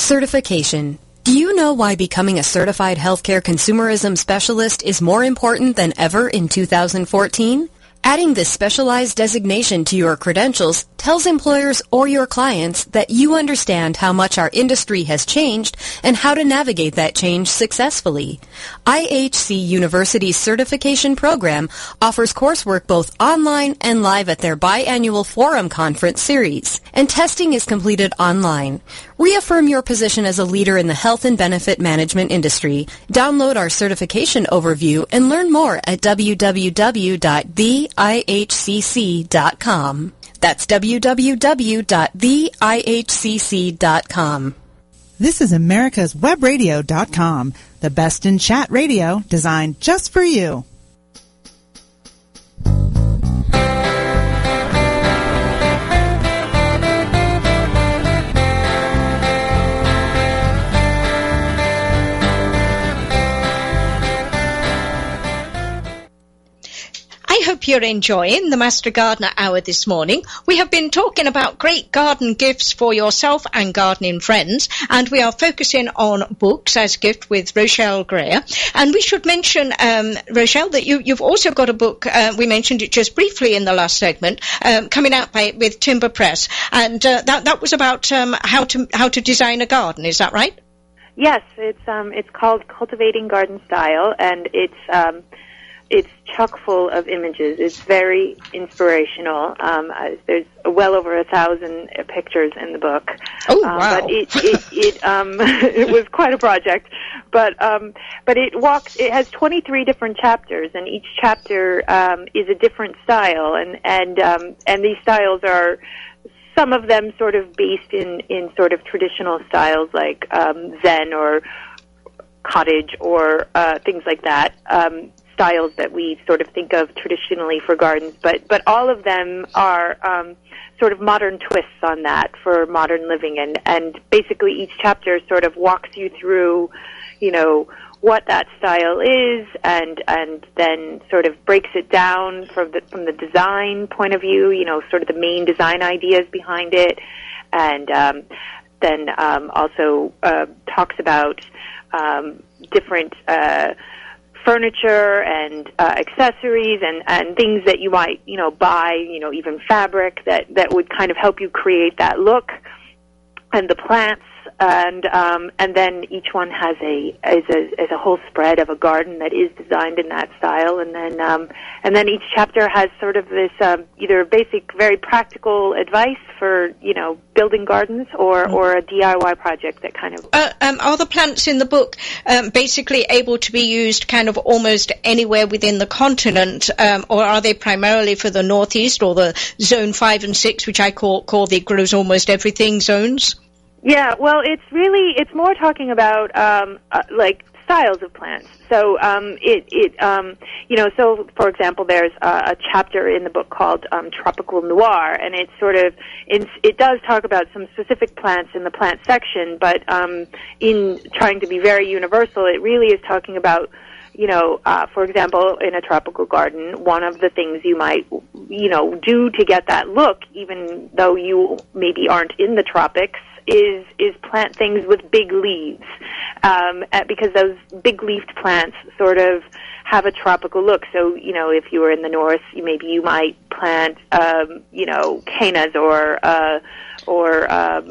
Certification. Do you know why becoming a certified healthcare consumerism specialist is more important than ever in 2014? Adding this specialized designation to your credentials tells employers or your clients that you understand how much our industry has changed and how to navigate that change successfully. IHC University's certification program offers coursework both online and live at their biannual forum conference series, and testing is completed online. Reaffirm your position as a leader in the health and benefit management industry. Download our certification overview and learn more at www.theihcc.com. That's www.theihcc.com. This is America's Web Webradio.com, the best in chat radio designed just for you. I hope you're enjoying the Master Gardener Hour this morning. We have been talking about great garden gifts for yourself and gardening friends, and we are focusing on books as gift with Rochelle Greayer. And we should mention, um, Rochelle, that you, have also got a book. Uh, we mentioned it just briefly in the last segment, um, coming out by, with Timber Press, and uh, that that was about um, how to how to design a garden. Is that right? Yes, it's um, it's called Cultivating Garden Style, and it's um, it's chock full of images. It's very inspirational. Um, uh, there's well over a thousand pictures in the book. Oh um, wow! But it it it, um, it was quite a project, but um, but it walks. It has 23 different chapters, and each chapter um, is a different style, and and um, and these styles are some of them sort of based in in sort of traditional styles like um, Zen or cottage or uh, things like that. Um, styles that we sort of think of traditionally for gardens, but but all of them are um, sort of modern twists on that for modern living, and and basically each chapter sort of walks you through, you know, what that style is and and then sort of breaks it down from the from the design point of view you know sort of the main design ideas behind it. And um, then um, also uh, talks about um, different uh, furniture and uh, accessories and and things that you might you know buy you know even fabric that that would kind of help you create that look. And the plants and um, and then each one has a is a is a whole spread of a garden that is designed in that style, and then um, and then each chapter has sort of this um, either basic, very practical advice for you know building gardens, or mm-hmm. or a DIY project that kind of. Uh, um, are the plants in the book um, basically able to be used kind of almost anywhere within the continent, um, or are they primarily for the northeast or the zone five and six, which I call call the grows almost everything zones? Yeah, well, it's really it's more talking about um, uh, like styles of plants. So um, it it um, you know so for example, there's a, a chapter in the book called um, Tropical Noir, and it sort of it's, it does talk about some specific plants in the plant section, but um, in trying to be very universal, it really is talking about you know, uh, for example, in a tropical garden, one of the things you might, you know, do to get that look, even though you maybe aren't in the tropics, is is plant things with big leaves, um, because those big leafed plants sort of have a tropical look. So you know, if you were in the north, maybe you might plant, um, you know, cannas or uh, or um,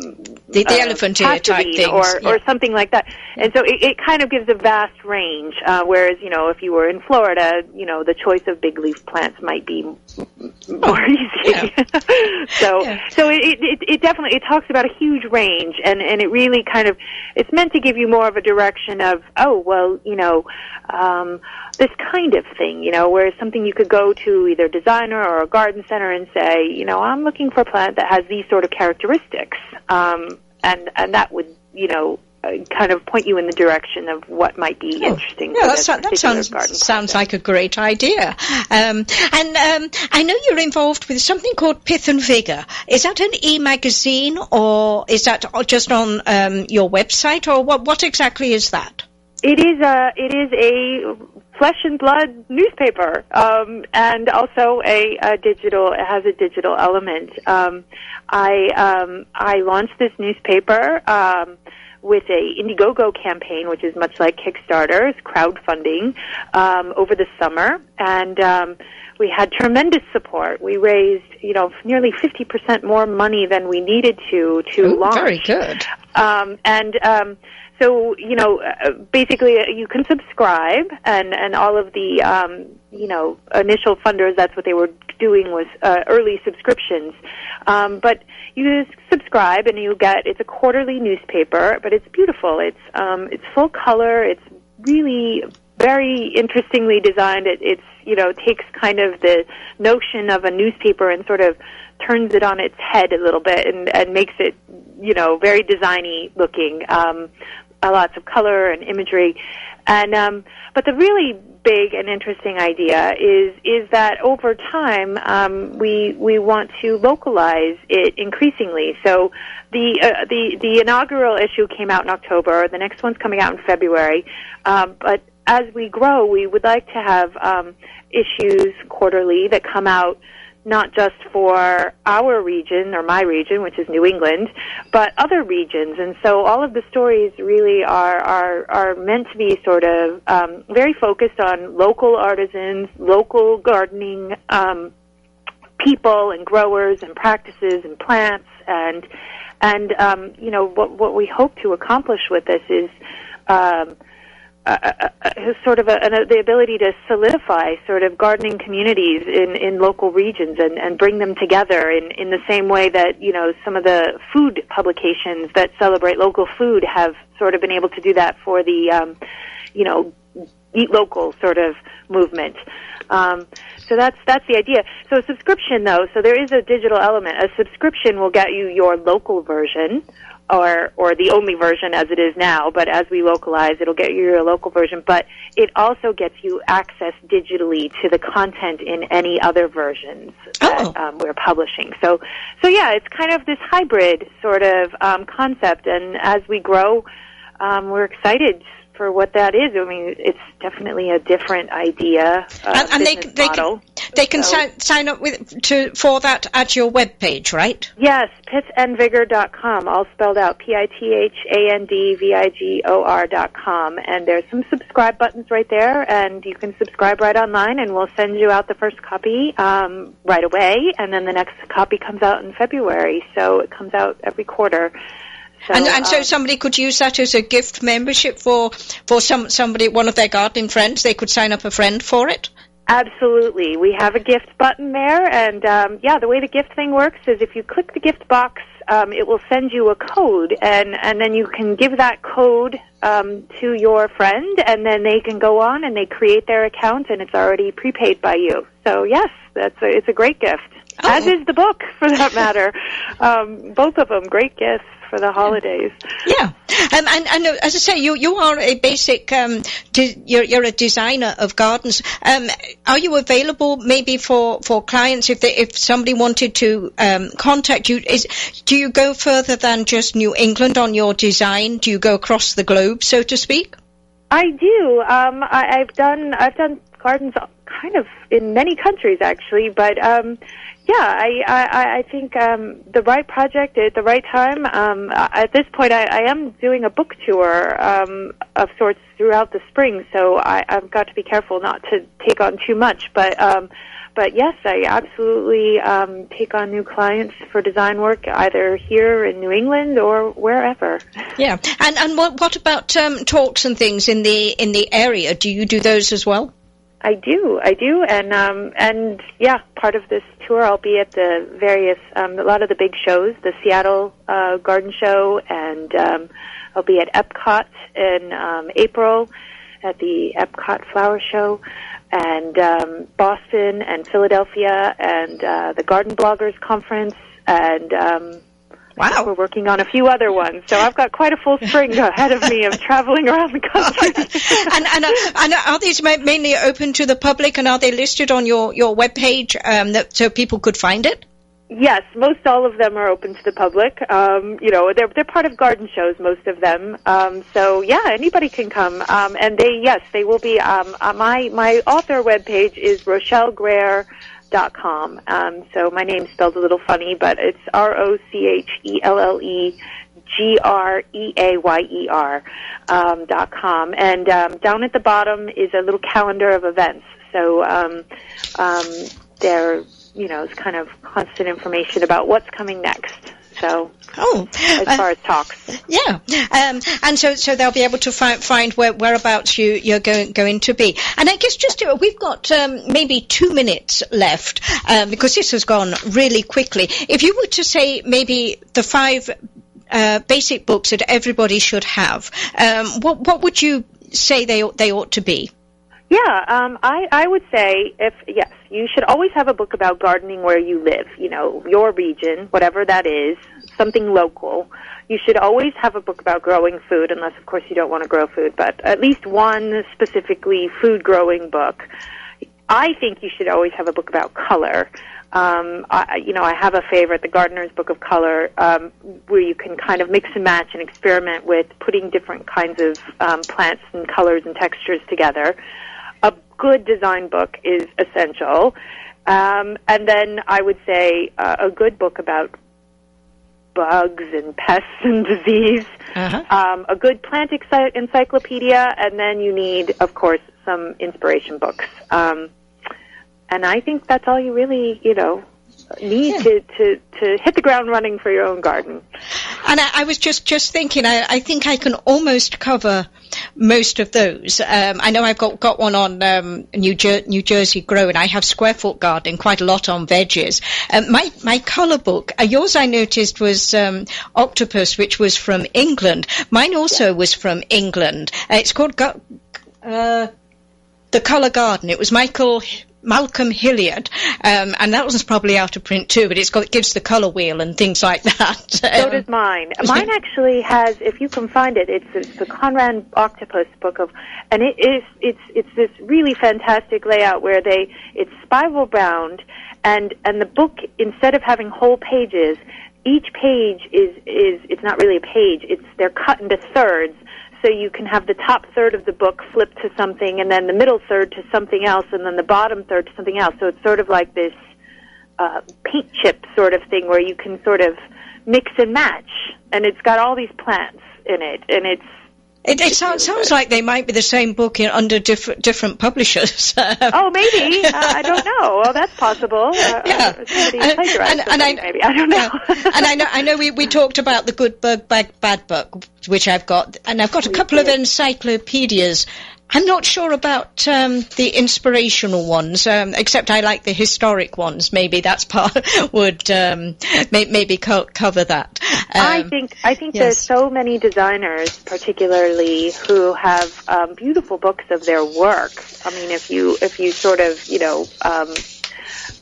the, the uh, elephant type things, or yeah. or something like that. And so it, it kind of gives a vast range. Uh, whereas you know, if you were in Florida, you know, the choice of big leaf plants might be more oh, easy. Yeah. so yeah. so it, it it definitely it talks about a huge range, and and it really kind of it's meant to give you more of a direction of oh well you know. Um, this kind of thing, you know, where it's something you could go to either a designer or a garden center and say, you know, I'm looking for a plant that has these sort of characteristics, um, and and that would, you know, uh, kind of point you in the direction of what might be oh, interesting. Yeah, that, that sounds sounds like a great idea. Um, and um, I know you're involved with something called Pith and Vigor. Is that an e-magazine, or is that just on um, your website, or what? What exactly is that? It is a it is a flesh and blood newspaper, um, and also a, a, digital. It has a digital element. Um, I um, I launched this newspaper um, with a Indiegogo campaign, which is much like Kickstarter, it's crowdfunding um, over the summer, and um, we had tremendous support. We raised, you know, nearly fifty percent more money than we needed to to Ooh, launch. Very good. and so you know uh, basically uh, you can subscribe and and all of the um you know initial funders that's what they were doing was uh, early subscriptions. Um but you subscribe and you get it's a quarterly newspaper but it's beautiful. It's um it's full color. It's really very interestingly designed. It it's you know takes kind of the notion of a newspaper and sort of turns it on its head a little bit and and makes it you know very designy looking um uh, lots of color and imagery. And um, but the really big and interesting idea is is that over time um, we we want to localize it increasingly. So the uh, the the inaugural issue came out in October. The next one's coming out in February. Um, but as we grow, we would like to have um, issues quarterly that come out not just for our region or my region, which is New England, but other regions. And so all of the stories really are are, are meant to be sort of um, very focused on local artisans, local gardening um, people and growers and practices and plants and and um, you know what what we hope to accomplish with this is. Um, uh, uh, sort of a, a, the ability to solidify sort of gardening communities in, in local regions and, and bring them together in, in the same way that, you know, some of the food publications that celebrate local food have sort of been able to do that for the, um, you know, eat local sort of movement. Um, so that's that's the idea. So a subscription though, so there is a digital element. A subscription will get you your local version, or or the only version as it is now. But as we localize, it'll get you your local version. But it also gets you access digitally to the content in any other versions that Oh. um, we're publishing. So so yeah, it's kind of this hybrid sort of um, concept. And as we grow, um, we're excited for what that is. I mean, it's definitely a different idea. Uh, and and they they model. can they can So- sign, sign up with to for that at your webpage, right? Yes, pithandvigor.com, all spelled out, P-I-T-H-A-N-D-V-I-G-O-R dot com. And there's some subscribe buttons right there, and you can subscribe right online, and we'll send you out the first copy um, right away, and then the next copy comes out in February, so it comes out every quarter. So, and and so um, somebody could use that as a gift membership for for some somebody one of their gardening friends. They could sign up a friend for it. Absolutely. We have a gift button there, and um, yeah, the way the gift thing works is if you click the gift box, um, it will send you a code, and and then you can give that code um, to your friend, and then they can go on and they create their account, and it's already prepaid by you. So yes, that's a, it's a great gift. Oh. As is the book, for that matter. um, both of them great gifts for the holidays. Yeah, um, and and uh, as I say, you you are a basic um, de- you're you're a designer of gardens. Um, are you available maybe for, for clients if they, if somebody wanted to um, contact you? Is do you go further than just New England on your design? Do you go across the globe, so to speak? I do. Um, I, I've done I've done gardens kind of in many countries actually, but um, yeah, I I, I think um, the right project at the right time. Um, at this point, I, I am doing a book tour um, of sorts throughout the spring, so I, I've got to be careful not to take on too much, but. Um, but yes, I absolutely um, take on new clients for design work, either here in New England or wherever. Yeah, and and what what about um, talks and things in the in the area? Do you do those as well? I do, I do, and um, and yeah, part of this tour, I'll be at the various, um, a lot of the big shows, the Seattle uh, Garden Show, and um, I'll be at Epcot in um, April, at the Epcot Flower Show, and um, Boston and Philadelphia, and uh, the Garden Bloggers Conference, and um, Wow. we're working on a few other ones. So I've got quite a full spring ahead of me of traveling around the country. and and, uh, and are these mainly open to the public, and are they listed on your your webpage um, that so people could find it? Yes, most all of them are open to the public. Um, you know, they're they're part of garden shows, most of them. Um, so yeah, anybody can come. Um, and they yes, they will be. Um, uh, my my author webpage is rochellegreayer.com. Um, so my name's spelled a little funny, but it's R O C H E L L E G R E A Y E R um, dot com. And um, down at the bottom is a little calendar of events. So um, um, there, you know, is kind of constant information about what's coming next. So Oh, as uh, far as talks. Yeah, um, and so so they'll be able to find find where whereabouts you you're going going to be. And I guess just to, we've got um, maybe two minutes left um, because this has gone really quickly. If you were to say maybe the five uh, basic books that everybody should have, um, what what would you say they they ought to be? Yeah, um, I, I would say if yes, you should always have a book about gardening where you live. You know, your region, whatever that is, something local. You should always have a book about growing food, unless of course you don't want to grow food. But at least one specifically food growing book. I think you should always have a book about color. Um, I, you know, I have a favorite, the Gardener's Book of Color, um, where you can kind of mix and match and experiment with putting different kinds of um, plants and colors and textures together. A good design book is essential. Um, and then I would say uh, a good book about bugs and pests and disease, Uh-huh. um, a good plant ency- encyclopedia, and then you need, of course, some inspiration books. Um, and I think that's all you really, you know, need to, to, to hit the ground running for your own garden. And I, I was just, just thinking, I, I think I can almost cover most of those. Um, I know I've got, got one on um, New, Jer- New Jersey Grow, and I have square foot gardening, quite a lot on veggies. Um, my my colour book, uh, yours I noticed was um, Octopus, which was from England. Mine also was from England. Uh, it's called Gu- uh, The Colour Garden. It was Michael. Malcolm Hillier, um, and that one's probably out of print too, but it's got it gives the colour wheel and things like that. So does mine. Mine actually has, if you can find it, it's, it's the Conran Octopus book of, and it is it's it's this really fantastic layout where they it's spiral bound, and and the book instead of having whole pages, each page is is it's not really a page. It's they're cut into thirds. So you can have the top third of the book flip to something, and then the middle third to something else, and then the bottom third to something else. So it's sort of like this uh, paint chip sort of thing where you can sort of mix and match, and it's got all these plants in it, and it's It, it sounds, sounds like they might be the same book in, under different different publishers. oh maybe uh, I don't know. Well, that's possible. Uh, Yeah. uh, And- and- and I- maybe I don't know. and I know I know we, we talked about the good bug bad, bad book, which I've got, and I've got a couple of encyclopedias. I'm not sure about um, the inspirational ones, um, except I like the historic ones. Maybe that's part would um, may, maybe co- cover that. I Um, think I think yes. there's so many designers, particularly who have um, beautiful books of their work. I mean, if you if you sort of you know.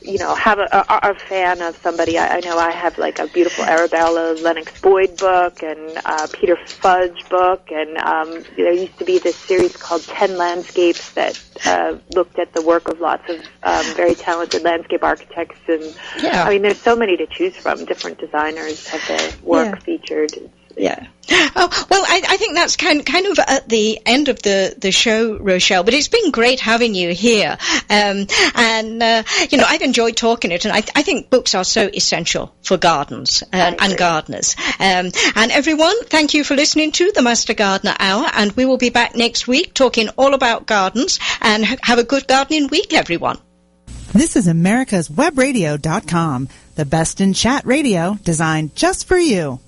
You know, have a, a, are a fan of somebody. I, I know I have like a beautiful Arabella Lennox Boyd book and uh, Peter Fudge book, and um, there used to be this series called Ten Landscapes that uh, looked at the work of lots of um, very talented landscape architects. And Yeah. I mean, there's so many to choose from. Different designers have their work Yeah. featured. Yeah. Oh, well, I, I think that's kind kind of at the end of the, the show, Rochelle. But it's been great having you here, um, and uh, you know I've enjoyed talking it, and I, I think books are so essential for gardens and, and gardeners. Um, and everyone, thank you for listening to the Master Gardener Hour, and we will be back next week talking all about gardens. And have a good gardening week, everyone. This is America's Webradio.com, the best in chat radio designed just for you.